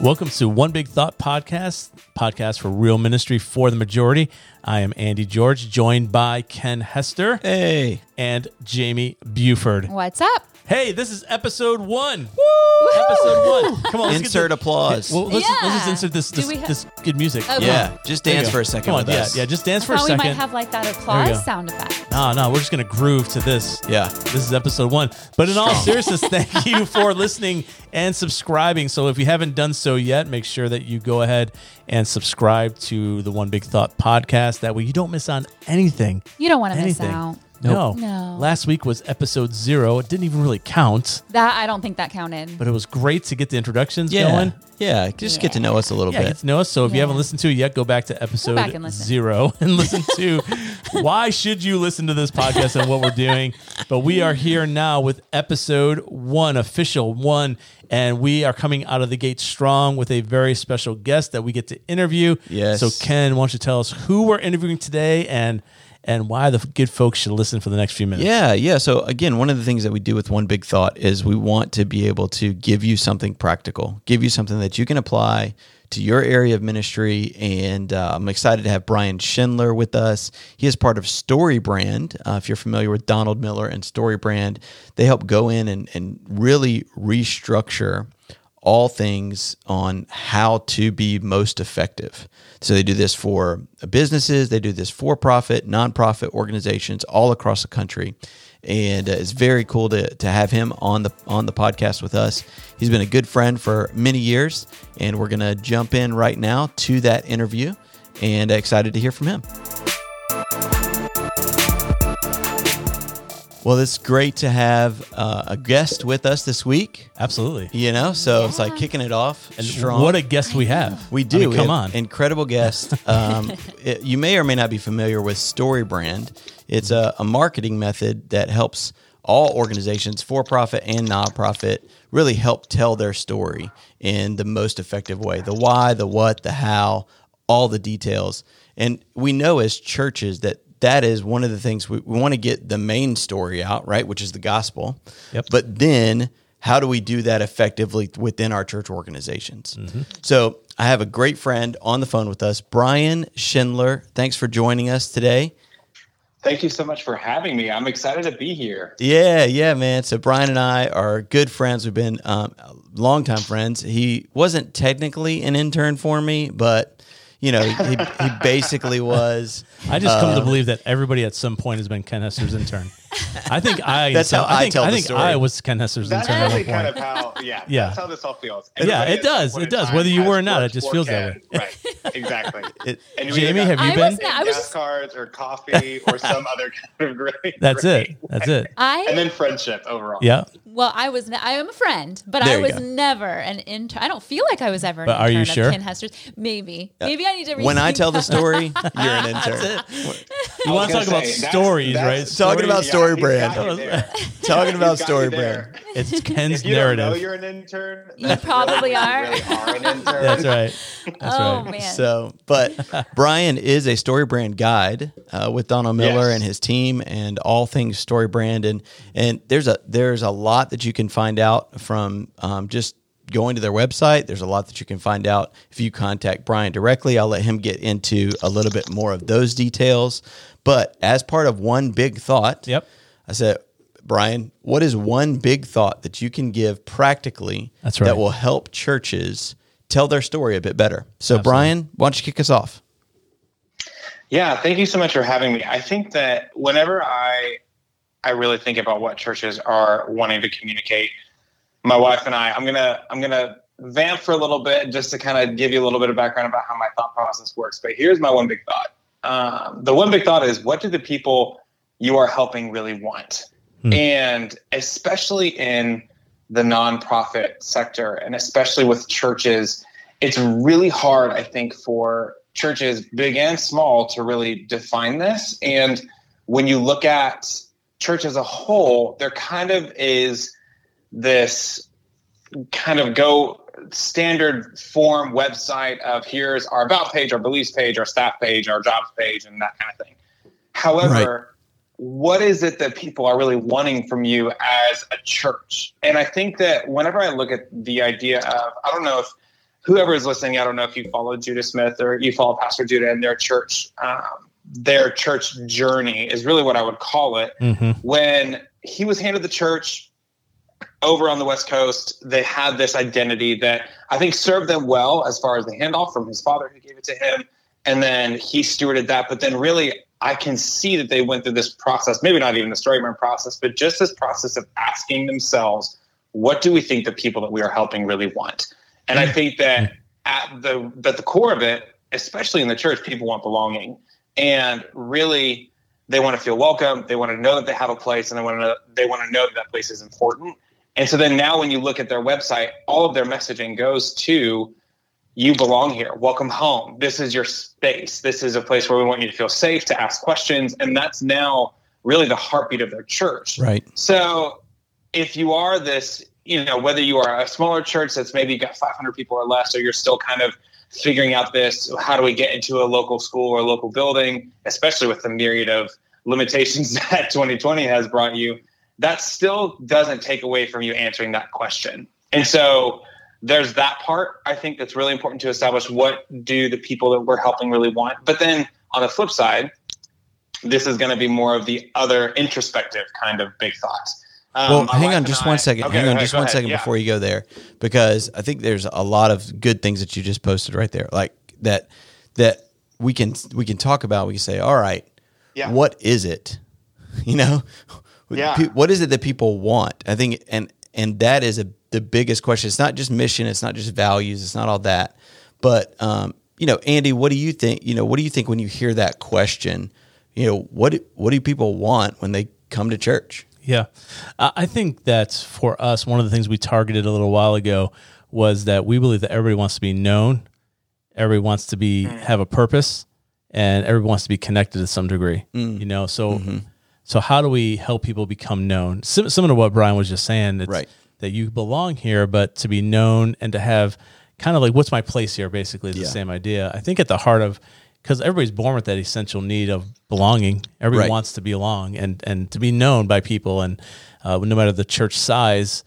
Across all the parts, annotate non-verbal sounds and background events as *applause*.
Welcome to One Big Thought Podcast, podcast for real ministry for the majority. I am Andy George, joined by Ken Hester Hey. and Jamie Buford. What's up? Hey, this is episode one. Episode one. Come on, let's Insert get the, applause. Well, let's, let's just insert this Do this, ha- this good music. Okay. yeah, just dance for a second Come on, with yeah, us. yeah, just dance I for a thought we might have like that applause sound effect. No, no, we're just gonna groove to this. Yeah. This is episode one. But in all seriousness, thank you for listening and subscribing. So if you haven't done so yet, make sure that you go ahead and subscribe to the One Big Thought podcast. That way you don't miss on anything. You don't want to miss Anything. out. No. No. Last week was episode zero. It didn't even really count, That I don't think that counted. but it was great to get the introductions Yeah. going. Yeah, just get to know us a little Yeah, bit. get to know us. So if you haven't listened to it yet, go back to episode back and listen. zero *laughs* and listen to *laughs* why should you listen to this podcast and what we're doing. But we are here now with episode one, official one, and we are coming out of the gate strong with a very special guest that we get to interview. Yes. So Ken, why don't you tell us who we're interviewing today and and why the good folks should listen for the next few minutes? Yeah, yeah. So again, one of the things that we do with One Big Thought is we want to be able to give you something practical, give you something that you can apply to your area of ministry. And uh, I'm excited to have Brian Schindler with us. He is part of Story Brand. Uh, if you're familiar with Donald Miller and Story Brand, they help go in and, and really restructure all things on how to be most effective. So they do this for businesses, they do this for profit, nonprofit organizations all across the country. And uh, it's very cool to, to have him on the on the podcast with us. He's been a good friend for many years, and we're gonna jump in right now to that interview. And excited to hear from him. Well, it's great to have uh, a guest with us this week. Absolutely. You know, so it's like kicking it off And strong. what a guest we have. We I do. mean, We come have on. Incredible guest. *laughs* Um, it- you may or may not be familiar with Story Brand. It's a, a marketing method that helps all organizations, for profit and nonprofit, really help tell their story in the most effective way the why, the what, the how, all the details. And we know as churches that that is one of the things we, we want to get the main story out, right? Which is the gospel. Yep. But then how do we do that effectively within our church organizations? So I have a great friend on the phone with us, Brian Schindler. Thanks for joining us today. Thank you so much for having me. I'm excited to be here. Yeah, yeah, man. So Brian and I are good friends. We've been um, longtime friends. He wasn't technically an intern for me, but you know, he, he basically was. *laughs* I just come to Um, believe that everybody at some point has been Ken Hester's intern. I think I. *laughs* That's how I think, tell I the think story. I was Ken Hester's That's intern at really one kind point. of how, yeah, *laughs* Yeah. that's how this all feels. Yeah, it does, it does. Whether you were or not, it just for feels that way. Right, exactly. It- And Jamie, either have you I been? was not- I was just- cards or coffee or some other kind of great. That's great it. That's way. it. I And then friendship overall. Yeah. Well, I was ne- I am a friend, but There I was go. never an intern. I don't feel like I was ever an But are you intern sure? of Ken Hester's. Maybe. Maybe I need to. when I rethink tell the story, you're an *laughs* intern. You want to talk gonna about that's- stories, that's- right? Talking about Yeah, story he's brand. got you there. *laughs* Talking about story brand. It's Ken's If you don't know narrative. you're an intern, You probably really are. You really are an *laughs* intern. That's right. That's oh right. man. So, but Brian is a story brand guide uh, with Donald Miller Yes. and his team, and all things story brand. And and there's a there's a lot that you can find out from um, just going to their website. There's a lot that you can find out if you contact Brian directly. I'll let him get into a little bit more of those details. But as part of one big thought, Yep. I said, Brian, what is one big thought that you can give practically That's right. that will help churches tell their story a bit better? So, Brian, why don't you kick us off? Yeah, thank you so much for having me. I think that whenever I I really think about what churches are wanting to communicate, my wife and I, I'm gonna I'm gonna vamp for a little bit just to kind of give you a little bit of background about how my thought process works. But here's my one big thought. Um, the one big thought is what do the people you are helping really want? Hmm. And especially in the nonprofit sector and especially with churches, it's really hard, I think, for churches, big and small, to really define this. And when you look at church as a whole, there kind of is this kind of go standard form website of here's our about page, our beliefs page, our staff page, our jobs page, and that kind of thing. However, what is it that people are really wanting from you as a church? And I think that whenever I look at the idea of, I don't know if whoever is listening, I don't know if you follow Judah Smith or you follow Pastor Judah and their church, um, their church journey is really what I would call it. Mm-hmm. When he was handed the church over on the West Coast, they had this identity that I think served them well as far as the handoff from his father who gave it to him. And then he stewarded that. But then really, I can see that they went through this process, maybe not even the StoryBrand process, but just this process of asking themselves, what do we think the people that we are helping really want? And I think that at the at the core of it, especially in the church, people want belonging. And really they want to feel welcome, they want to know that they have a place, and they want to know, they want to know that that place is important. And so then now when you look at their website, all of their messaging goes to you belong here. Welcome home. This is your space. This is a place where we want you to feel safe to ask questions. And that's now really the heartbeat of their church. Right. So if you are this, you know, whether you are a smaller church that's maybe got 500 people or less, or you're still kind of figuring out this, how do we get into a local school or a local building, especially with the myriad of limitations *laughs* that 2020 has brought you, that still doesn't take away from you answering that question. And so there's that part I think that's really important to establish what do the people that we're helping really want. But then on the flip side, this is going to be more of the other introspective kind of big thoughts. Um, well, hang on just I- one second. Okay, hang on okay, just one ahead. second Yeah. before you go there, because I think there's a lot of good things that you just posted right there, like that that we can we can talk about. We can say, all right, Yeah. what is it? *laughs* You know, Yeah. What is it that people want? I think, and and that is a the biggest question. It's not just mission. It's not just values. It's not all that. But um, you know, Andy, what do you think? You know, what do you think when you hear that question? You know, what what do people want when they come to church? Yeah. I think that for us, one of the things we targeted a little while ago was that we believe that everybody wants to be known, everybody wants to be mm. have a purpose, and everybody wants to be connected to some degree. Mm. You know, so mm-hmm. so how do we help people become known? Sim- similar to what Brian was just saying, it's Right. that you belong here, but to be known and to have kind of like what's my place here, basically is Yeah. the same idea. I think at the heart of because everybody's born with that essential need of belonging. Everybody Right. wants to belong and and to be known by people, and uh, no matter the church size,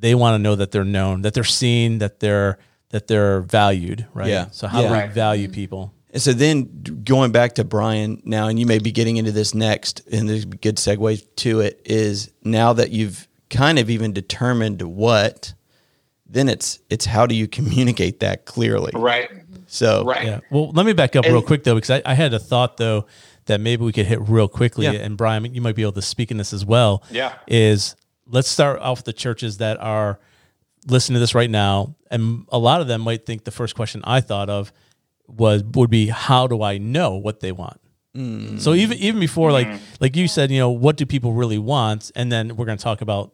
they want to know that they're known, that they're seen, that they're that they're valued. Right. Yeah. So how do Yeah. we Right. value people? And so then going back to Brian now, and you may be getting into this next, and there's a good segue to it is now that you've kind of even determined what, then it's it's how do you communicate that clearly? Right. So Right. Yeah. Well, let me back up real quick though, because I, I had a thought though that maybe we could hit real quickly, Yeah. and Brian, you might be able to speak in this as well. Yeah. Is let's start off with the churches that are listening to this right now, and a lot of them might think the first question I thought of was would be how do I know what they want? Hmm. So even even before like hmm. like you said, you know, what do people really want, and then we're going to talk about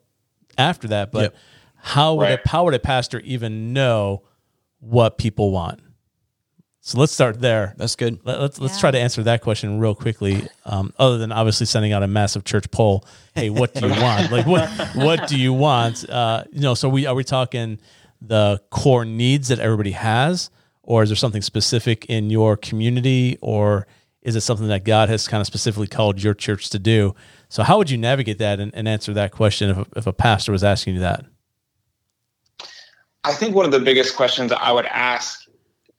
after that. But Yep. how would Right. a how would a pastor even know what people want? So let's start there. that's good. Let, us let's Yeah. try to answer that question real quickly. Um, other than obviously sending out a massive church poll, hey, what do you *laughs* want? Like what what do you want? Uh, you know, so we are we talking the core needs that everybody has, or is there something specific in your community, or is it something that God has kind of specifically called your church to do? So how would you navigate that and, and answer that question if a, if a pastor was asking you that? I think one of the biggest questions I would ask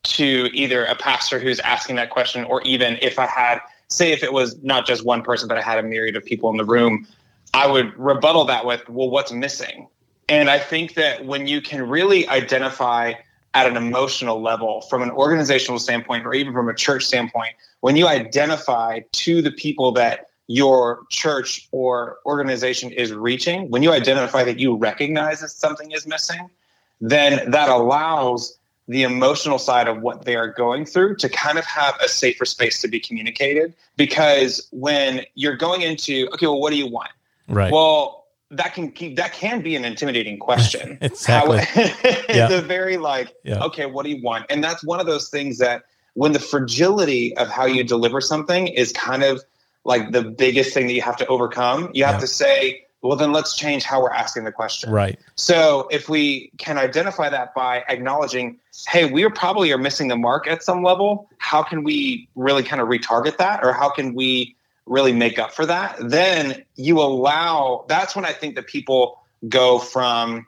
to either a pastor who's asking that question, or even if I had, say, if it was not just one person, but I had a myriad of people in the room, I would rebuttal that with, well, what's missing? And I think that when you can really identify at an emotional level, from an organizational standpoint, or even from a church standpoint, when you identify to the people that your church or organization is reaching, when you identify that you recognize that something is missing, then that allows the emotional side of what they are going through to kind of have a safer space to be communicated. Because when you're going into, okay, well, what do you want? Right. Well, that can keep that can be an intimidating question. *laughs* Exactly. How- *laughs* it's Yeah. a very like, Yeah. okay, what do you want? And that's one of those things that when the fragility of how you deliver something is kind of like the biggest thing that you have to overcome, you have Yeah. to say, well, then let's change how we're asking the question. right. So if we can identify that by acknowledging, hey, we are probably are missing the mark at some level. How can we really kind of retarget that, or how can we really make up for that? Then you allow. That's when I think that people go from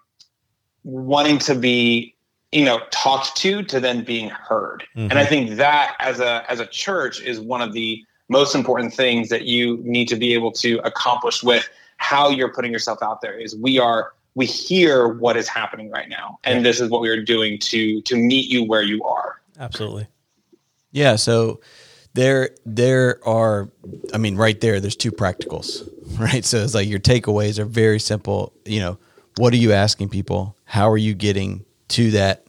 wanting to be you know talked to to then being heard and i mm-hmm. think that as a as a church is one of the most important things that you need to be able to accomplish with how you're putting yourself out there is we are we hear what is happening right now and this is what we are doing to to meet you where you are Absolutely. Yeah, so there there are I mean right there there's two practicals, *laughs* right? So it's like your takeaways are very simple, you know, what are you asking people? How are you getting to that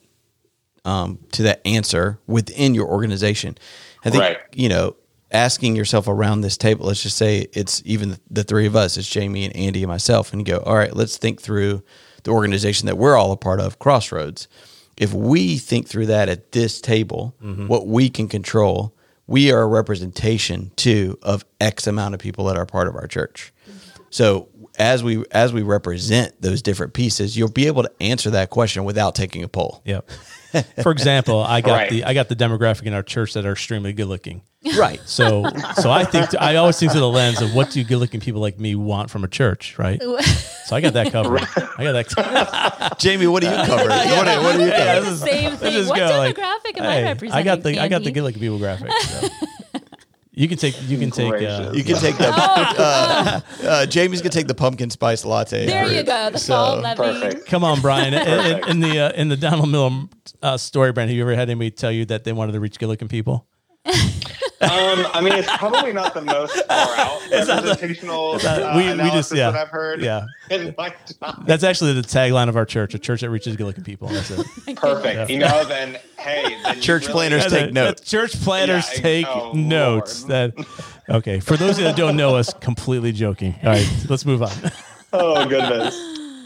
um to that answer within your organization? I think Right. you know, asking yourself around this table, let's just say it's even the three of us, it's Jamie and Andy and myself and you go, "All right, let's think through the organization that we're all a part of, Crossroads." if we think through that at this table, mm-hmm. what we can control, we are a representation too of X amount of people that are part of our church. Mm-hmm. So as we as we represent those different pieces, you'll be able to answer that question without taking a poll. Yep. For example, I got Right. the I got the demographic in our church that are extremely good looking. Right. So so I think I always think through the lens of what do good looking people like me want from a church, right? So I got that covered. I got that. *laughs* Jamie, what do you cover? *laughs* what, do- what do you cover? this is- the same thing. What go, like, demographic am I representing? I got the I got the good looking people graphic. So. *laughs* You can take you can take uh, You can take the *laughs* uh, uh, Jamie's gonna take the pumpkin spice latte. There you go. The salt levy. perfect Come on, Brian. in, in, in the uh, in the Donald Miller uh, story, Brian, have you ever had anybody tell you that they wanted to reach good looking people? *laughs* Um, I mean, it's probably not the most far *laughs* out It's representational not- uh, we- we analysis just- yeah. that I've heard. Yeah. in my time. That's actually the tagline of our church: a church that reaches good looking people. That's it. *laughs* Perfect. You know, then hey, then Church really- planners take it. note. Church planners Yeah, take oh, notes. Lord. That okay. For those that don't know us, completely joking. All right, let's move on. *laughs* Oh goodness.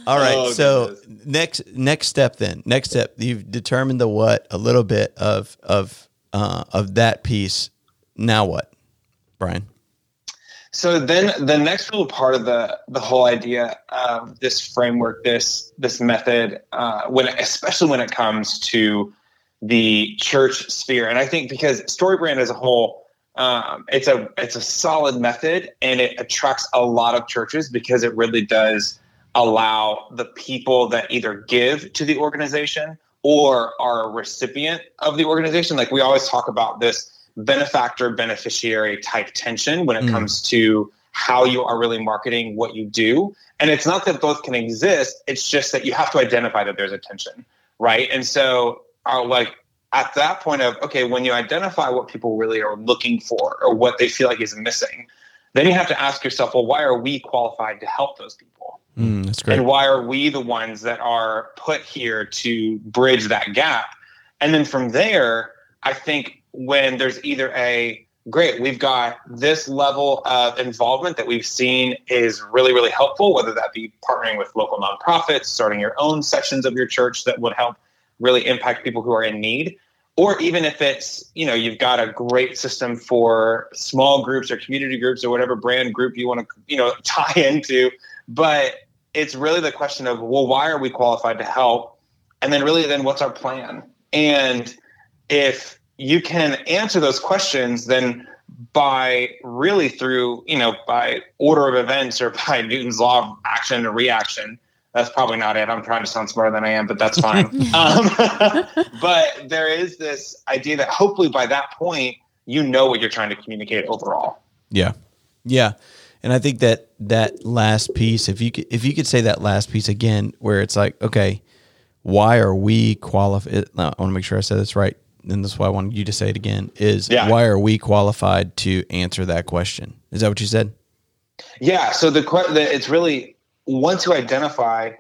All right. Oh, so goodness. next next step then. Next step. You've determined the what, a little bit of of uh, of that piece. Now what, Brian? So then the next little part of the the whole idea of this framework, this this method, uh, when especially when it comes to the church sphere, and I think because StoryBrand as a whole, um, it's a it's a solid method, and it attracts a lot of churches because it really does allow the people that either give to the organization or are a recipient of the organization. Like we always talk about this benefactor beneficiary type tension when it Mm. comes to how you are really marketing what you do. And it's not that both can exist, it's just that you have to identify that there's a tension, right? And so, uh, like, at that point of okay when you identify what people really are looking for or what they feel like is missing then you have to ask yourself well why are we qualified to help those people Mm, that's great. and why are we the ones that are put here to bridge that gap and then from there i think when there's either a great we've got this level of involvement that we've seen is really really helpful whether that be partnering with local nonprofits starting your own sections of your church that would help really impact people who are in need or even if it's you know you've got a great system for small groups or community groups or whatever brand group you want to you know *laughs* tie into. But it's really the question of well why are we qualified to help? And then really then what's our plan? And if you can answer those questions then by really through you know by order of events or *laughs* by newton's law of action and reaction. That's probably not it. I'm trying to sound smarter than i am but that's *laughs* fine. Um, *laughs* but there is this idea that hopefully by that point you know what you're trying to communicate overall. Yeah, yeah, and I think that that last piece, if you could, if you could say that last piece again, where it's like, okay, why are we qualified? I want to make sure I said this right, and that's why I wanted you to say it again. Is Yeah. why are we qualified to answer that question? Is that what you said? Yeah. So the, the it's really once you identify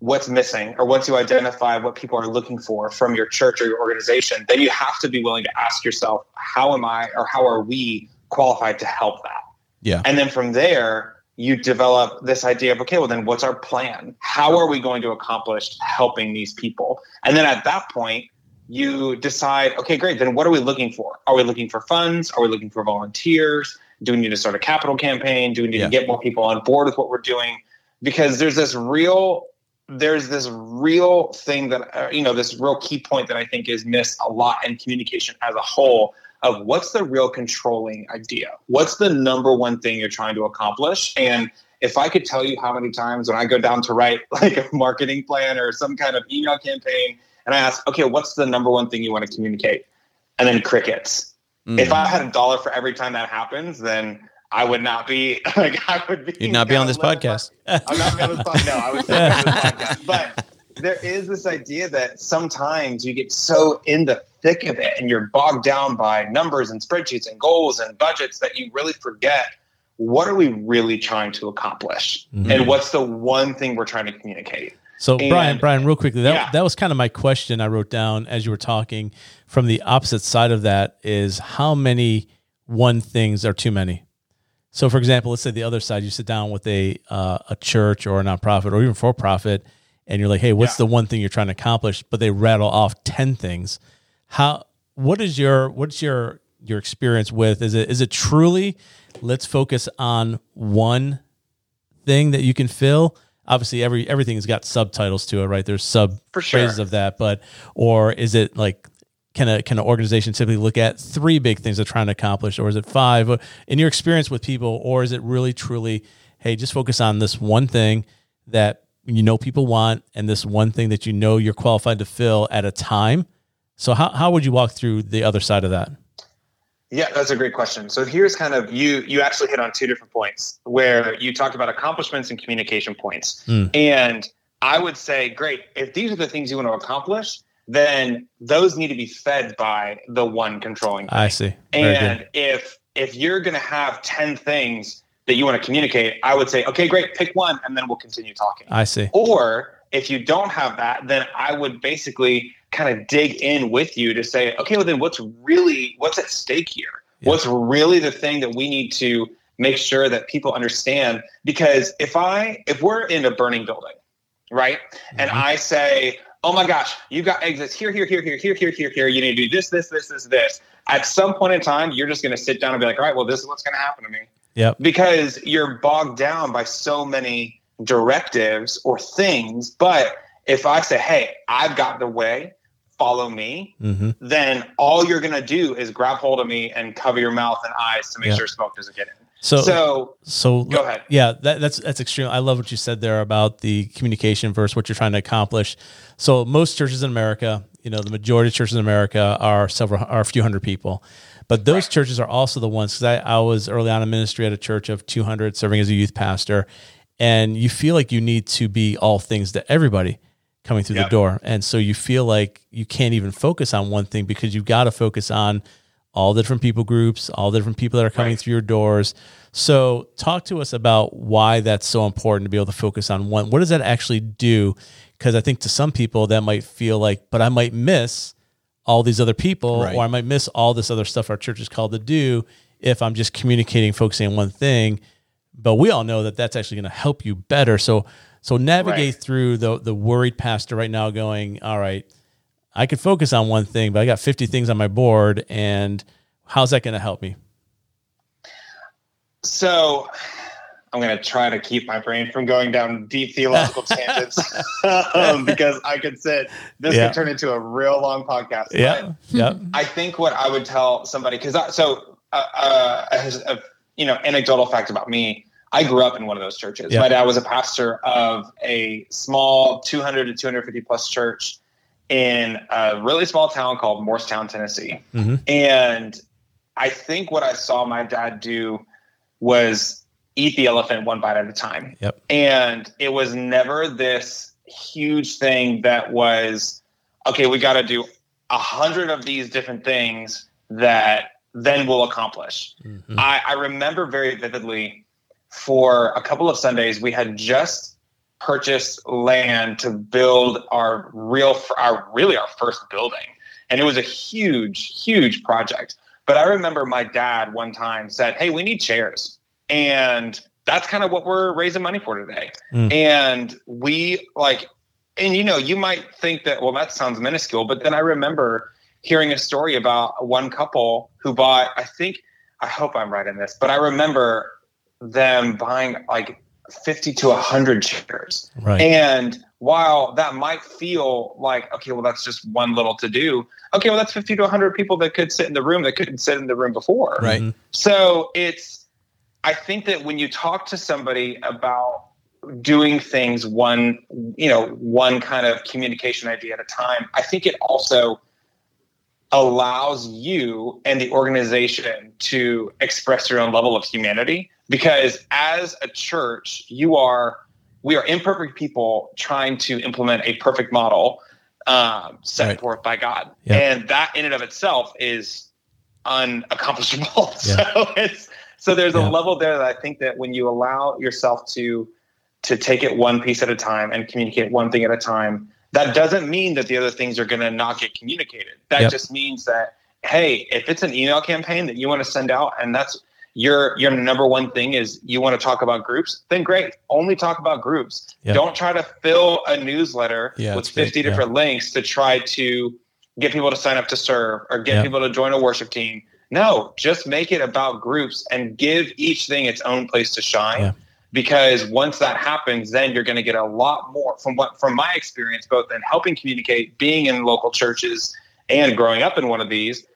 what's missing or once you identify what people are looking for from your church or your organization, then you have to be willing to ask yourself, how am I or how are we qualified to help that? Yeah, And then from there, you develop this idea of okay, well, then what's our plan? How are we going to accomplish helping these people? And then at that point, you decide, okay, great, then what are we looking for? Are we looking for funds? Are we looking for volunteers? Do we need to start a capital campaign? Do we need Yeah. to get more people on board with what we're doing? Because there's this real there's this real thing that uh, you know this real key point that I think is missed a lot in communication as a whole of what's the real controlling idea? What's the number one thing you're trying to accomplish? And if I could tell you how many times when I go down to write *laughs* like a marketing plan or some kind of email campaign, and I ask, okay, what's the number one thing you want to communicate? And then crickets. Mm. If I had a dollar for every time that happens, then I would not be *laughs* like I would be. You'd not be on this podcast. I'm not on this podcast. No, I would say on this podcast. But there is this idea that sometimes you get so in the thick of it and you're bogged down by numbers and spreadsheets and goals and budgets that you really forget what are we really trying to accomplish Mhm. and what's the one thing we're trying to communicate. So And- Brian, Brian, real quickly, that, Yeah. that was kind of my question I wrote down as you were talking. From the opposite side of that is how many one things are too many. So, for example, let's say the other side, you sit down with a uh, a church or a nonprofit or even for profit, and you're like, "Hey, what's Yeah. the one thing you're trying to accomplish?" But they rattle off ten things. How? What is your what's your your experience with? Is it is it truly? Let's focus on one thing that you can fill. Obviously, every everything's got subtitles to it, right? There's sub For sure. phrases of that, but or is it like can a can an organization typically look at three big things they're trying to accomplish, or is it five? In your experience with people, or is it really truly, hey, just focus on this one thing that you know people want, and this one thing that you know you're qualified to fill at a time. So how how would you walk through the other side of that? Yeah, that's a great question. So here's kind of you you actually hit on two different points where you talked about accomplishments and communication points. Mm. And I would say, great, if these are the things you want to accomplish, then those need to be fed by the one controlling thing. I see. Very and good. if if you're going to have 10 things that you want to communicate, I would say, okay, great, pick one and then we'll continue talking. I see. Or if you don't have that, then I would basically kind of dig in with you to say, okay, well, then what's really what's at stake here? Yeah. What's really the thing that we need to make sure that people understand? Because if I if we're in a burning building, right, and Mhm. I say, oh my gosh, you've got exits here, here, here, here, here, here, here, here. You need to do this, this, this, this, this. At some point in time, you're just going to sit down and be like, all right, well, this is what's going to happen to me Yep. because you're bogged down by so many directives or things. But if I say, hey, I've got the way, follow me, hmm then all you're going to do is grab hold of me and cover your mouth and eyes to make Yeah. sure smoke doesn't get in. So So, So Go ahead. Yeah, that, that's that's extreme. I love what you said there about the communication versus what you're trying to accomplish. So most churches in America, you know, the majority of churches in America are several are a few hundred people, but those Right. churches are also the ones because I, I was early on in ministry at a church of 200, serving as a youth pastor, and you feel like you need to be all things to everybody coming through Yep. the door, and so you feel like you can't even focus on one thing because you've got to focus on all the different people groups, all the different people that are coming Right. through your doors. So, talk to us about why that's so important to be able to focus on one. What does that actually do? Because I think to some people that might feel like, but I might miss all these other people, Right. or I might miss all this other stuff our church is called to do if I'm just communicating, focusing on one thing. But we all know that that's actually going to help you better. So, so navigate Right. through the the worried pastor right now, going, all right, I could focus on one thing, but I got 50 things on my board, and how's that going to help me? so I'm going to try to keep my brain from going down deep theological *laughs* tangents um, because I could sit. This Yeah. could turn into a real long podcast. Yeah, yeah, I think what I would tell somebody because so uh, uh, a you know anecdotal fact about me, I grew up in one of those churches. Yeah. My dad was a pastor of a small 200 to 250 plus church in a really small town called Morristown, Tennessee, Mhm. and I think what I saw my dad do was eat the elephant one bite at a time. Yep. And it was never this huge thing that was okay. We got to do a hundred of these different things that then we'll accomplish. Mhm. I, I remember very vividly for a couple of Sundays, we had just purchased land to build our real, our really our first building. And it was a huge, huge project. But I remember my dad one time said, Hey, we need chairs. And that's kind of what we're raising money for today. Mm. And we like, and you know, you might think that, well, that sounds minuscule. But then I remember hearing a story about one couple who bought, I think, I hope I'm right in this, but I remember them buying like 50 to 100 chairs. right. And while that might feel like, okay, well, that's just one little to do. Okay, well, that's 50 to 100 people that could sit in the room that couldn't sit in the room before. Right. Mhm. So it's, I think that when you talk to somebody about doing things one you know one kind of communication idea at a time i think it also allows you and the organization to express your own level of humanity because as a church you are we are imperfect people trying to implement a perfect model um, set Right. forth by god Yeah. and that in and of itself is unaccomplishable *laughs* Yeah. so it's so there's Yeah. a level there that i think that when you allow yourself to to take it one piece at a time and communicate one thing at a time that doesn't mean that the other things are going to not get communicated that Yep. just means that hey if it's an email campaign that you want to send out and that's your your number one thing is you want to talk about groups then great only talk about groups. Don't try to fill a newsletter Yeah, with that's big, 50 yeah. different links to try to get people to sign up to serve or get people to join a worship team. No just make it about groups and give each thing its own place to shine. Because once that happens then you're going to get a lot more from what from my experience both in helping communicate being in local churches and growing up in one of these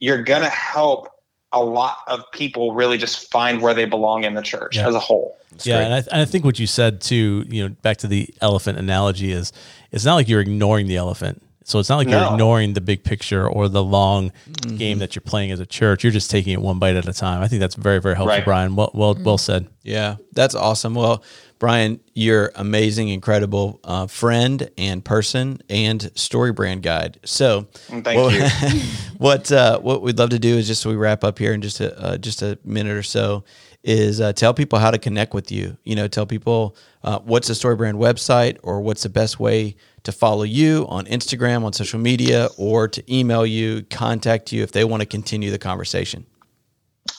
you're going to help a lot of people really just find where they belong in the church Yeah. as a whole yeah, and I, and I think what you said too, you know, back to the elephant analogy is, it's not like you're ignoring the elephant. So it's not like you're ignoring the big picture or the long game that you're playing as a church. You're just taking it one bite at a time. I think that's very, very helpful, Right. Brian. Well, well, well said. Yeah, that's awesome. Well, Brian, you're amazing, incredible uh, friend and person and story brand guide. So, thank what, you. *laughs* what uh, what we'd love to do is just so we wrap up here in just a uh, just a minute or so is uh, tell people how to connect with you. You know, tell people uh, what's the story brand website or what's the best way to follow you on Instagram, on social media, or to email you, contact you if they want to continue the conversation.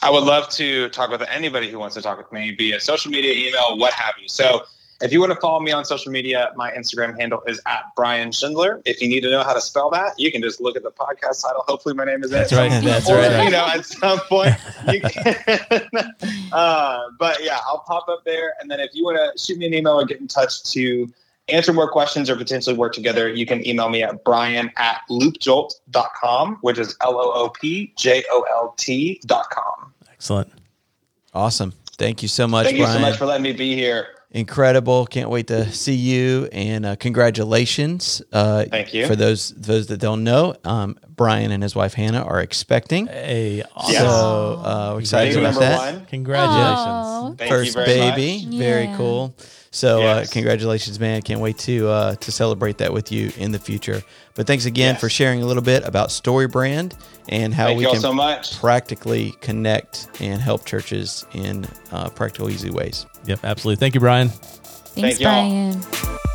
I would love to talk with anybody who wants to talk with me via social media, email, what have you. So if you want to follow me on social media, my Instagram handle is at Brian Schindler. If you need to know how to spell that, you can just look at the podcast title. Hopefully my name is in it. That's right. That's or, right. You know, at some point you can. *laughs* uh, but yeah, I'll pop up there. And then if you want to shoot me an email or get in touch to answer more questions or potentially work together, you can email me at brian at loopjolt.com, which is L O O P J O L T dot com. Excellent. Awesome. Thank you so much, Thank you so much for letting me be here. incredible. Can't wait to see you and uh, congratulations. Uh, Thank you. For those those that don't know, um, Brian and his wife Hannah are expecting. Hey, awesome. Yes. So uh, excited Baby about number that. one. Congratulations. Aw. Thank you First very baby, much. very Yeah. cool. So Yes. uh, congratulations, man! Can't wait to uh, to celebrate that with you in the future. But thanks again Yes. for sharing a little bit about Story Brand and how Thank we can so much. practically connect and help churches in uh, practical, easy ways. Yep, absolutely. Thank you, Brian. Thanks, Thank y'all. Brian.